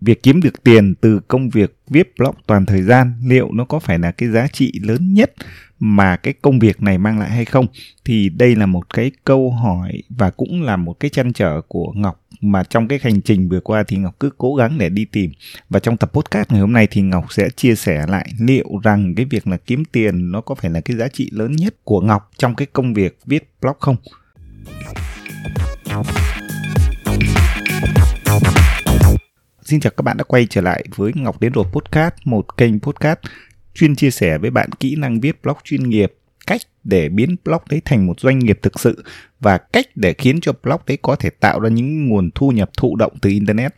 việc kiếm được tiền từ công việc viết blog toàn thời gian, liệu nó có phải là cái giá trị lớn nhất mà cái công việc này mang lại hay không? Thì đây là một cái câu hỏi và cũng là một cái chăn trở của Ngọc. Mà trong cái hành trình vừa qua thì Ngọc cứ cố gắng để đi tìm. Và trong tập podcast ngày hôm nay thì Ngọc sẽ chia sẻ lại liệu rằng cái việc là kiếm tiền nó có phải là cái giá trị lớn nhất của Ngọc trong cái công việc viết blog không? Xin chào các bạn đã quay trở lại với Ngọc Đến Rồi Podcast, một kênh podcast chuyên chia sẻ với bạn kỹ năng viết blog chuyên nghiệp, cách để biến blog đấy thành một doanh nghiệp thực sự và cách để khiến cho blog đấy có thể tạo ra những nguồn thu nhập thụ động từ internet.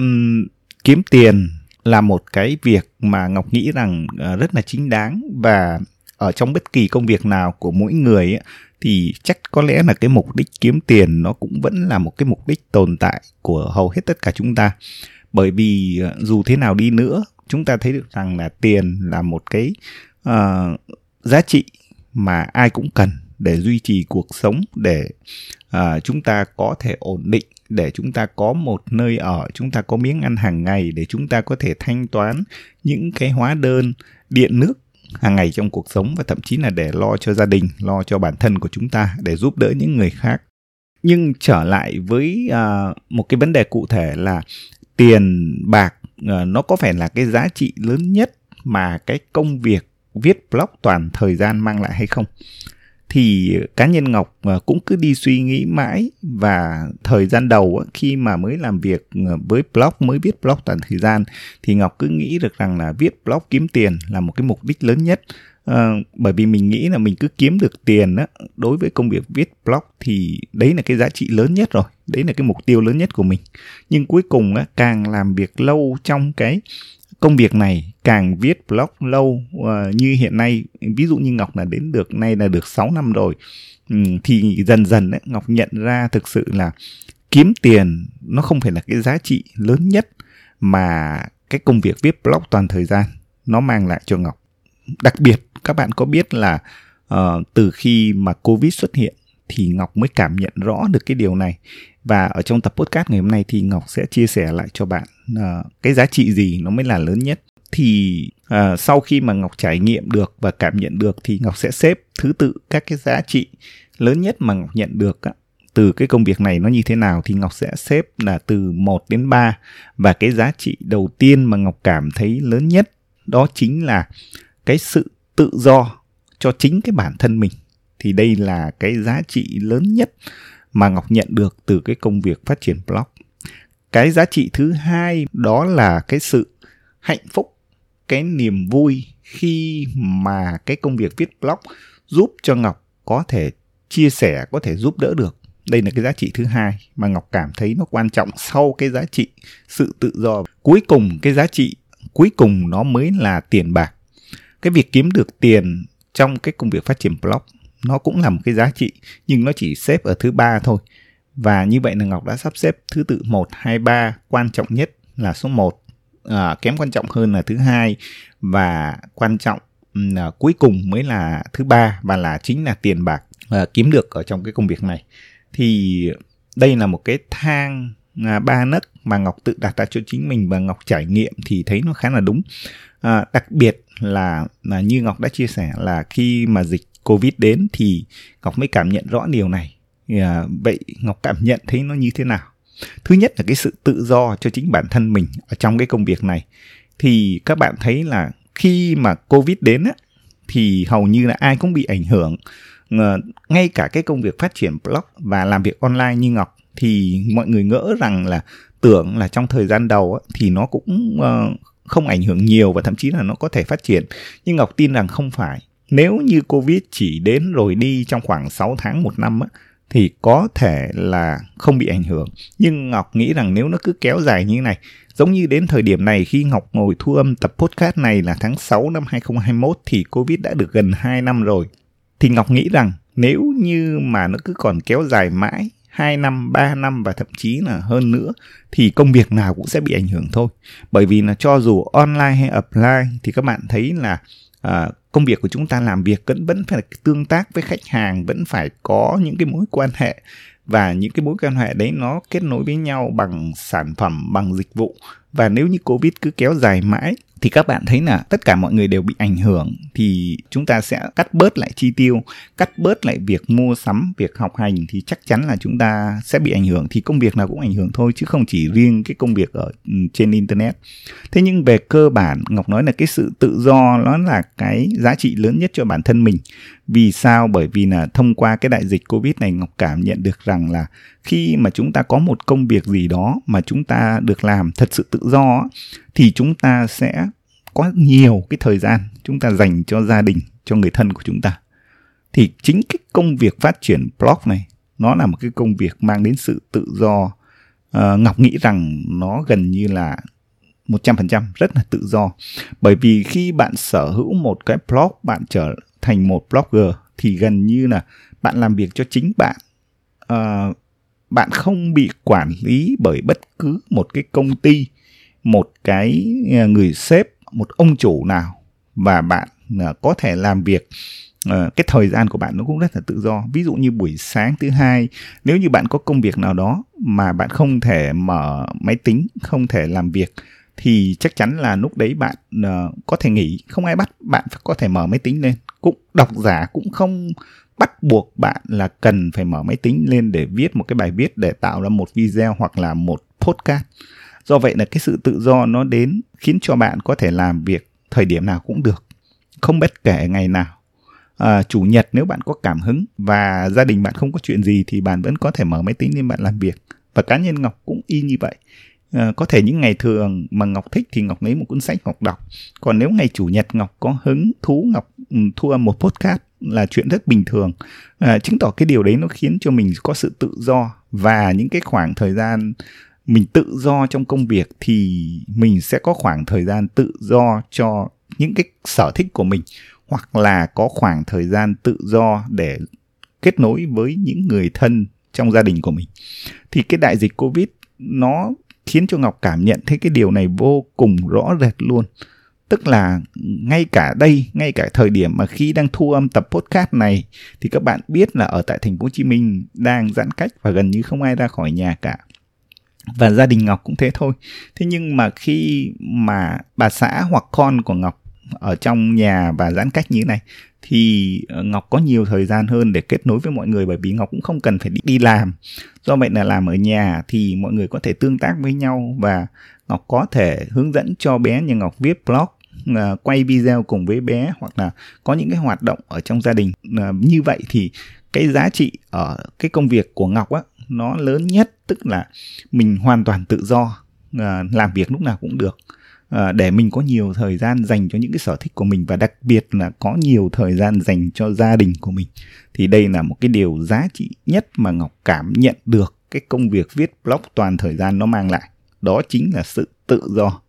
Uhm, kiếm tiền là một cái việc mà Ngọc nghĩ rằng ờ, rất là chính đáng và ở trong bất kỳ công việc nào của mỗi người ấy, thì chắc có lẽ là cái mục đích kiếm tiền nó cũng vẫn là một cái mục đích tồn tại của hầu hết tất cả chúng ta. Bởi vì ờ, dù thế nào đi nữa chúng ta thấy được rằng là tiền là một cái uh, giá trị mà ai cũng cần để duy trì cuộc sống để uh, chúng ta có thể ổn định để chúng ta có một nơi ở chúng ta có miếng ăn hàng ngày để chúng ta có thể thanh toán những cái hóa đơn điện nước hàng ngày trong cuộc sống và thậm chí là để lo cho gia đình lo cho bản thân của chúng ta để giúp đỡ những người khác. Nhưng trở lại với uh, một cái vấn đề cụ thể là tiền bạc uh, nó có phải là cái giá trị lớn nhất mà cái công việc viết blog toàn thời gian mang lại hay không? Thì cá nhân ngọc ờ, cũng cứ đi suy nghĩ mãi và thời gian đầu ờ, khi mà mới làm việc ờ, với blog mới viết blog toàn thời gian thì ngọc cứ nghĩ được rằng là viết blog kiếm tiền là một cái mục đích lớn nhất. À, bởi vì mình nghĩ là mình cứ kiếm được tiền đó đối với công việc viết blog thì đấy là cái giá trị lớn nhất rồi đấy là cái mục tiêu lớn nhất của mình. Nhưng cuối cùng á càng làm việc lâu trong cái công việc này càng viết blog lâu uh, như hiện nay ví dụ như ngọc là đến được nay là được 6 năm rồi um, thì dần dần ấy, ngọc nhận ra thực sự là kiếm tiền nó không phải là cái giá trị lớn nhất mà cái công việc viết blog toàn thời gian nó mang lại cho ngọc. Đặc biệt các bạn có biết là uh, từ khi mà covid xuất hiện thì ngọc mới cảm nhận rõ được cái điều này và ở trong tập podcast ngày hôm nay thì ngọc sẽ chia sẻ lại cho bạn uh, cái giá trị gì nó mới là lớn nhất. Thì uh, sau khi mà ngọc trải nghiệm được và cảm nhận được thì ngọc sẽ xếp thứ tự các cái giá trị lớn nhất mà ngọc nhận được á, từ cái công việc này nó như thế nào thì Ngọc sẽ xếp là từ 1 đến 3 và cái giá trị đầu tiên mà Ngọc cảm thấy lớn nhất đó chính là cái sự tự do cho chính cái bản thân mình. Thì đây là cái giá trị lớn nhất mà Ngọc nhận được từ cái công việc phát triển blog. Cái giá trị thứ hai đó là cái sự hạnh phúc, cái niềm vui khi mà cái công việc viết blog giúp cho Ngọc có thể chia sẻ, có thể giúp đỡ được. Đây là cái giá trị thứ hai mà Ngọc cảm thấy nó quan trọng sau cái giá trị sự tự do. Cuối cùng cái giá trị cuối cùng nó mới là tiền bạc. Cái việc kiếm được tiền trong cái công việc phát triển blog nó cũng là một cái giá trị nhưng nó chỉ xếp ở thứ ba thôi. Và như vậy là Ngọc đã sắp xếp thứ tự 1, 2, 3 quan trọng nhất là số 1 à, kém quan trọng hơn là thứ hai. Và quan trọng à, cuối cùng mới là thứ ba và là chính là tiền bạc à, kiếm được ở trong cái công việc này. Thì đây là một cái thang à, ba nấc mà Ngọc tự đặt ra cho chính mình và Ngọc trải nghiệm thì thấy nó khá là đúng. À, đặc biệt là là như Ngọc đã chia sẻ là khi mà dịch covid đến thì ngọc mới cảm nhận rõ điều này. À, vậy ngọc cảm nhận thấy nó như thế nào? Thứ nhất là cái sự tự do cho chính bản thân mình ở trong cái công việc này. Thì các bạn thấy là khi mà covid đến á, thì hầu như là ai cũng bị ảnh hưởng. Ờ, ngay cả cái công việc phát triển blog và làm việc online như ngọc thì mọi người ngỡ rằng là tưởng là trong thời gian đầu á, thì nó cũng uh, không ảnh hưởng nhiều và thậm chí là nó có thể phát triển. Nhưng ngọc tin rằng không phải nếu như Covid chỉ đến rồi đi trong khoảng 6 tháng một năm á, thì có thể là không bị ảnh hưởng. Nhưng Ngọc nghĩ rằng nếu nó cứ kéo dài như thế này, giống như đến thời điểm này khi Ngọc ngồi thu âm tập podcast này là tháng 6 năm 2021 thì Covid đã được gần 2 năm rồi. Thì Ngọc nghĩ rằng nếu như mà nó cứ còn kéo dài mãi 2 năm, 3 năm và thậm chí là hơn nữa thì công việc nào cũng sẽ bị ảnh hưởng thôi. Bởi vì là cho dù online hay offline thì các bạn thấy là à, công việc của chúng ta làm việc vẫn vẫn phải tương tác với khách hàng, vẫn phải có những cái mối quan hệ. Và những cái mối quan hệ đấy nó kết nối với nhau bằng sản phẩm, bằng dịch vụ. Và nếu như covid cứ kéo dài mãi thì các bạn thấy là tất cả mọi người đều bị ảnh hưởng, thì chúng ta sẽ cắt bớt lại chi tiêu, cắt bớt lại việc mua sắm, việc học hành thì chắc chắn là chúng ta sẽ bị ảnh hưởng. Thì công việc nào cũng ảnh hưởng thôi, chứ không chỉ riêng cái công việc ở ừ, trên internet. Thế nhưng về cơ bản, ngọc nói là cái sự tự do nó là cái giá trị lớn nhất cho bản thân mình vì sao? Bởi vì là thông qua cái đại dịch covid này ngọc cảm nhận được rằng là khi mà chúng ta có một công việc gì đó mà chúng ta được làm thật sự tự do thì chúng ta sẽ có nhiều cái thời gian chúng ta dành cho gia đình cho người thân của chúng ta. Thì chính cái công việc phát triển blog này nó là một cái công việc mang đến sự tự do. À, ngọc nghĩ rằng nó gần như là 100% rất là tự do. Bởi vì khi bạn sở hữu một cái blog bạn trở thành một blogger thì gần như là bạn làm việc cho chính bạn. Uh, bạn không bị quản lý bởi bất cứ một cái công ty một cái ờ, người sếp một ông chủ nào và bạn ờ, có thể làm việc. Uh, cái thời gian của bạn nó cũng rất là tự do. Ví dụ như buổi sáng thứ hai nếu như bạn có công việc nào đó mà bạn không thể mở máy tính không thể làm việc thì chắc chắn là lúc đấy bạn uh, có thể nghỉ. Không ai bắt bạn phải có thể mở máy tính lên cũng độc giả cũng không bắt buộc bạn là cần phải mở máy tính lên để viết một cái bài viết để tạo ra một video hoặc là một podcast. Do vậy là cái sự tự do nó đến khiến cho bạn có thể làm việc thời điểm nào cũng được không bất kể ngày nào. À, chủ nhật nếu bạn có cảm hứng và gia đình bạn không có chuyện gì thì bạn vẫn có thể mở máy tính lên bạn làm việc. Và cá nhân ngọc cũng y như vậy à, có thể những ngày thường mà ngọc thích thì ngọc lấy một cuốn sách ngọc đọc. Còn nếu ngày chủ nhật ngọc có hứng thú ngọc ừ, thua thu âm một podcast là chuyện rất bình thường. À, chứng tỏ cái điều đấy nó khiến cho mình có sự tự do và những cái khoảng thời gian mình tự do trong công việc thì mình sẽ có khoảng thời gian tự do cho những cái sở thích của mình hoặc là có khoảng thời gian tự do để kết nối với những người thân trong gia đình của mình. Thì cái đại dịch covid nó khiến cho ngọc cảm nhận thấy cái điều này vô cùng rõ rệt luôn. Tức là ngay cả đây, ngay cả thời điểm mà khi đang thu âm tập podcast này, thì các bạn biết là ở tại thành phố Hồ Chí Minh đang giãn cách và gần như không ai ra khỏi nhà cả. Và gia đình Ngọc cũng thế thôi. Thế nhưng mà khi mà bà xã hoặc con của Ngọc ở trong nhà và giãn cách như thế này thì ờ, Ngọc có nhiều thời gian hơn để kết nối với mọi người bởi vì Ngọc cũng không cần phải đi, đi làm. Do vậy là làm ở nhà thì mọi người có thể tương tác với nhau và Ngọc có thể hướng dẫn cho bé như Ngọc viết blog ờ, quay video cùng với bé hoặc là có những cái hoạt động ở trong gia đình. Ờ, như vậy thì cái giá trị ở cái công việc của Ngọc á nó lớn nhất tức là mình hoàn toàn tự do làm việc lúc nào cũng được. Ờ, để mình có nhiều thời gian dành cho những cái sở thích của mình và đặc biệt là có nhiều thời gian dành cho gia đình của mình thì đây là một cái điều giá trị nhất mà Ngọc cảm nhận được cái công việc viết blog toàn thời gian nó mang lại. Đó chính là sự tự do.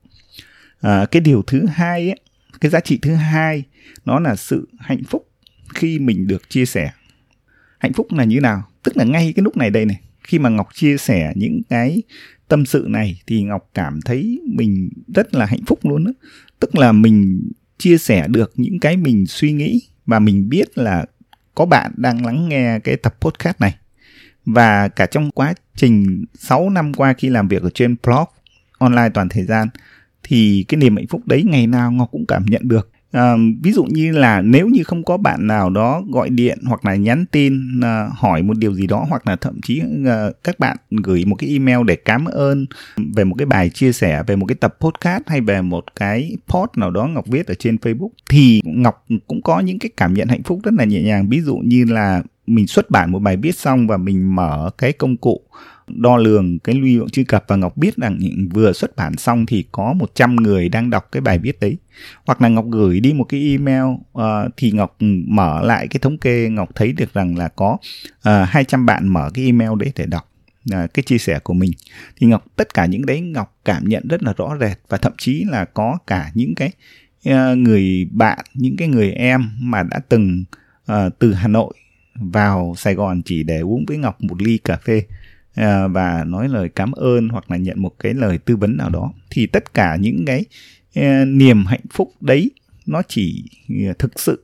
À, cái điều thứ hai ấy, cái giá trị thứ hai nó là sự hạnh phúc khi mình được chia sẻ. Hạnh phúc là như nào? Tức là ngay cái lúc này đây này khi mà ngọc chia sẻ những cái tâm sự này thì ngọc cảm thấy mình rất là hạnh phúc luôn đó tức là mình chia sẻ được những cái mình suy nghĩ và mình biết là có bạn đang lắng nghe cái tập podcast này. Và cả trong quá trình 6 năm qua khi làm việc ở trên blog online toàn thời gian, thì cái niềm hạnh phúc đấy ngày nào ngọc cũng cảm nhận được à, ví dụ như là nếu như không có bạn nào đó gọi điện hoặc là nhắn tin à, hỏi một điều gì đó hoặc là thậm chí à, các bạn gửi một cái email để cảm ơn về một cái bài chia sẻ về một cái tập podcast hay về một cái post nào đó ngọc viết ở trên facebook thì ngọc cũng có những cái cảm nhận hạnh phúc rất là nhẹ nhàng. Ví dụ như là mình xuất bản một bài viết xong và mình mở cái công cụ đo lường cái lưu lượng truy cập và Ngọc biết rằng vừa xuất bản xong thì có 100 người đang đọc cái bài viết đấy. Hoặc là Ngọc gửi đi một cái email uh, thì Ngọc mở lại cái thống kê Ngọc thấy được rằng là có ờ, uh, 200 bạn mở cái email đấy để đọc uh, cái chia sẻ của mình. Thì Ngọc tất cả những đấy Ngọc cảm nhận rất là rõ rệt và thậm chí là có cả những cái uh, người bạn, những cái người em mà đã từng uh, từ Hà Nội vào Sài Gòn chỉ để uống với Ngọc một ly cà phê À, và nói lời cảm ơn hoặc là nhận một cái lời tư vấn nào đó thì tất cả những cái à, niềm hạnh phúc đấy nó chỉ à, thực sự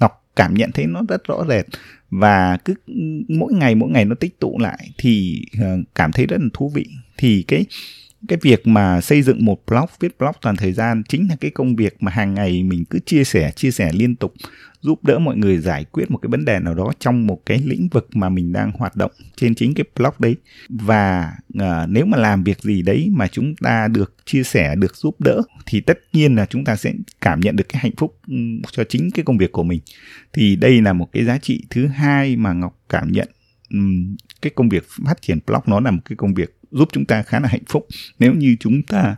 ngọc cảm nhận thấy nó rất rõ rệt. Và cứ mỗi ngày mỗi ngày nó tích tụ lại thì à, cảm thấy rất là thú vị. Thì cái cái việc mà xây dựng một blog viết blog toàn thời gian chính là cái công việc mà hàng ngày mình cứ chia sẻ chia sẻ liên tục giúp đỡ mọi người giải quyết một cái vấn đề nào đó trong một cái lĩnh vực mà mình đang hoạt động trên chính cái blog đấy. Và à, nếu mà làm việc gì đấy mà chúng ta được chia sẻ được giúp đỡ thì tất nhiên là chúng ta sẽ cảm nhận được cái hạnh phúc ừ, cho chính cái công việc của mình. Thì đây là một cái giá trị thứ hai mà ngọc cảm nhận cái công việc phát triển blog nó là một cái công việc giúp chúng ta khá là hạnh phúc. Nếu như chúng ta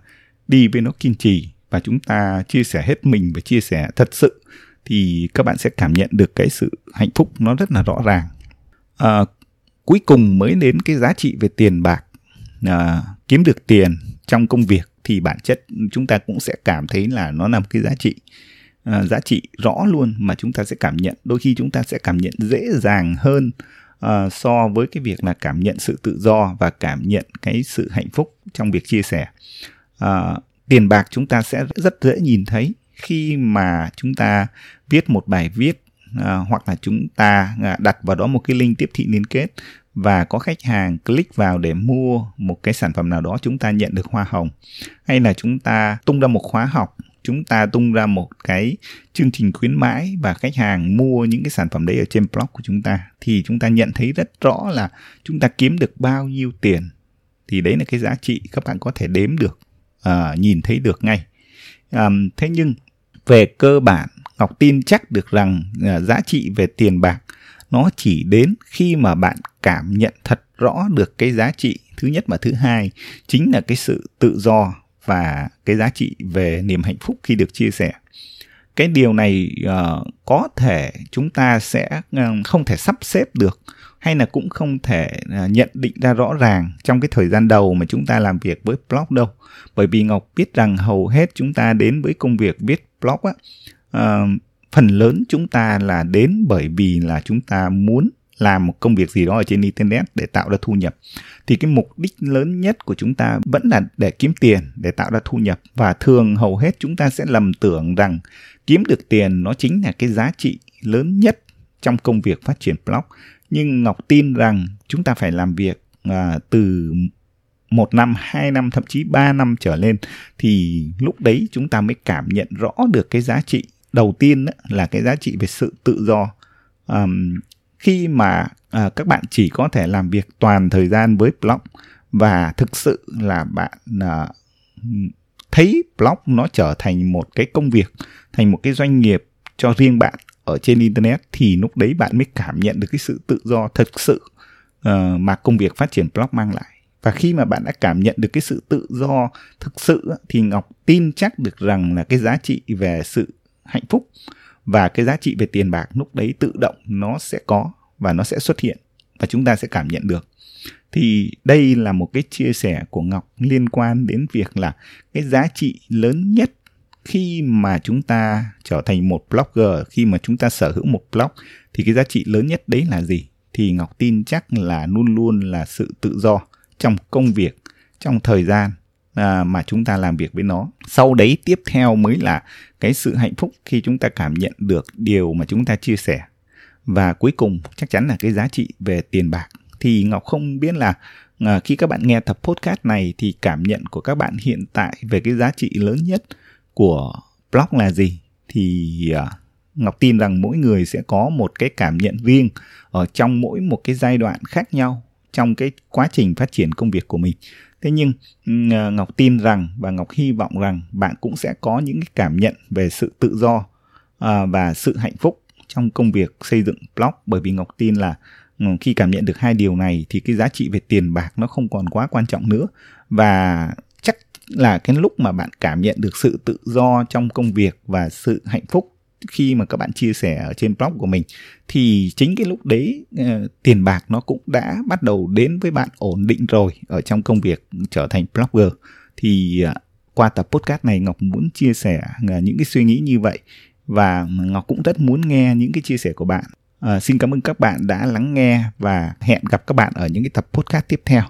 đi với nó kiên trì và chúng ta chia sẻ hết mình và chia sẻ thật sự thì các bạn sẽ cảm nhận được cái sự hạnh phúc nó rất là rõ ràng. À, cuối cùng mới đến cái giá trị về tiền bạc à, kiếm được tiền trong công việc thì bản chất chúng ta cũng sẽ cảm thấy là nó là một cái giá trị à, giá trị rõ luôn mà chúng ta sẽ cảm nhận. Đôi khi chúng ta sẽ cảm nhận dễ dàng hơn uh, so với cái việc là cảm nhận sự tự do và cảm nhận cái sự hạnh phúc trong việc chia sẻ. Uh, tiền bạc chúng ta sẽ rất dễ nhìn thấy khi mà chúng ta viết một bài viết uh, hoặc là chúng ta uh, đặt vào đó một cái link tiếp thị liên kết và có khách hàng click vào để mua một cái sản phẩm nào đó chúng ta nhận được hoa hồng. Hay là chúng ta tung ra một khóa học chúng ta tung ra một cái chương trình khuyến mãi và khách hàng mua những cái sản phẩm đấy ở trên blog của chúng ta thì chúng ta nhận thấy rất rõ là chúng ta kiếm được bao nhiêu tiền. Thì đấy là cái giá trị các bạn có thể đếm được à, nhìn thấy được ngay. À, thế nhưng về cơ bản ngọc tin chắc được rằng à, giá trị về tiền bạc nó chỉ đến khi mà bạn cảm nhận thật rõ được cái giá trị thứ nhất và thứ hai chính là cái sự tự do và cái giá trị về niềm hạnh phúc khi được chia sẻ. Cái điều này uh, có thể chúng ta sẽ uh, không thể sắp xếp được hay là cũng không thể uh, nhận định ra rõ ràng trong cái thời gian đầu mà chúng ta làm việc với blog đâu. Bởi vì ngọc biết rằng hầu hết chúng ta đến với công việc viết blog á uh, phần lớn chúng ta là đến bởi vì là chúng ta muốn làm một công việc gì đó ở trên internet để tạo ra thu nhập thì cái mục đích lớn nhất của chúng ta vẫn là để kiếm tiền để tạo ra thu nhập. Và thường hầu hết chúng ta sẽ lầm tưởng rằng kiếm được tiền nó chính là cái giá trị lớn nhất trong công việc phát triển blog. Nhưng ngọc tin rằng chúng ta phải làm việc à, từ một năm, hai năm, thậm chí ba năm trở lên thì lúc đấy chúng ta mới cảm nhận rõ được cái giá trị. Đầu tiên là cái giá trị về sự tự do. Um, khi mà à, các bạn chỉ có thể làm việc toàn thời gian với blog và thực sự là bạn à, thấy blog nó trở thành một cái công việc thành một cái doanh nghiệp cho riêng bạn ở trên internet thì lúc đấy bạn mới cảm nhận được cái sự tự do thực sự uh, mà công việc phát triển blog mang lại. Và khi mà bạn đã cảm nhận được cái sự tự do thực sự thì ngọc tin chắc được rằng là cái giá trị về sự hạnh phúc và cái giá trị về tiền bạc lúc đấy tự động nó sẽ có và nó sẽ xuất hiện và chúng ta sẽ cảm nhận được. Thì đây là một cái chia sẻ của ngọc liên quan đến việc là cái giá trị lớn nhất khi mà chúng ta trở thành một blogger, khi mà chúng ta sở hữu một blog, thì cái giá trị lớn nhất đấy là gì? Thì ngọc tin chắc là luôn luôn là sự tự do trong công việc, trong thời gian à, mà chúng ta làm việc với nó. Sau đấy tiếp theo mới là cái sự hạnh phúc khi chúng ta cảm nhận được điều mà chúng ta chia sẻ. Và cuối cùng chắc chắn là cái giá trị về tiền bạc. Thì ngọc không biết là à, khi các bạn nghe tập podcast này thì cảm nhận của các bạn hiện tại về cái giá trị lớn nhất của blog là gì? Thì à, ngọc tin rằng mỗi người sẽ có một cái cảm nhận riêng ở trong mỗi một cái giai đoạn khác nhau trong cái quá trình phát triển công việc của mình thế nhưng ừ, ờ, ngọc tin rằng và ngọc hy vọng rằng bạn cũng sẽ có những cái cảm nhận về sự tự do ờ, và sự hạnh phúc trong công việc xây dựng blog. Bởi vì ngọc tin là ừ, khi cảm nhận được hai điều này thì cái giá trị về tiền bạc nó không còn quá quan trọng nữa. Và chắc là cái lúc mà bạn cảm nhận được sự tự do trong công việc và sự hạnh phúc khi mà các bạn chia sẻ ở trên blog của mình thì chính cái lúc đấy uh, tiền bạc nó cũng đã bắt đầu đến với bạn ổn định rồi ở trong công việc trở thành blogger. Thì uh, qua tập podcast này ngọc muốn chia sẻ uh, những cái suy nghĩ như vậy và ngọc cũng rất muốn nghe những cái chia sẻ của bạn. Uh, xin cảm ơn các bạn đã lắng nghe và hẹn gặp các bạn ở những cái tập podcast tiếp theo.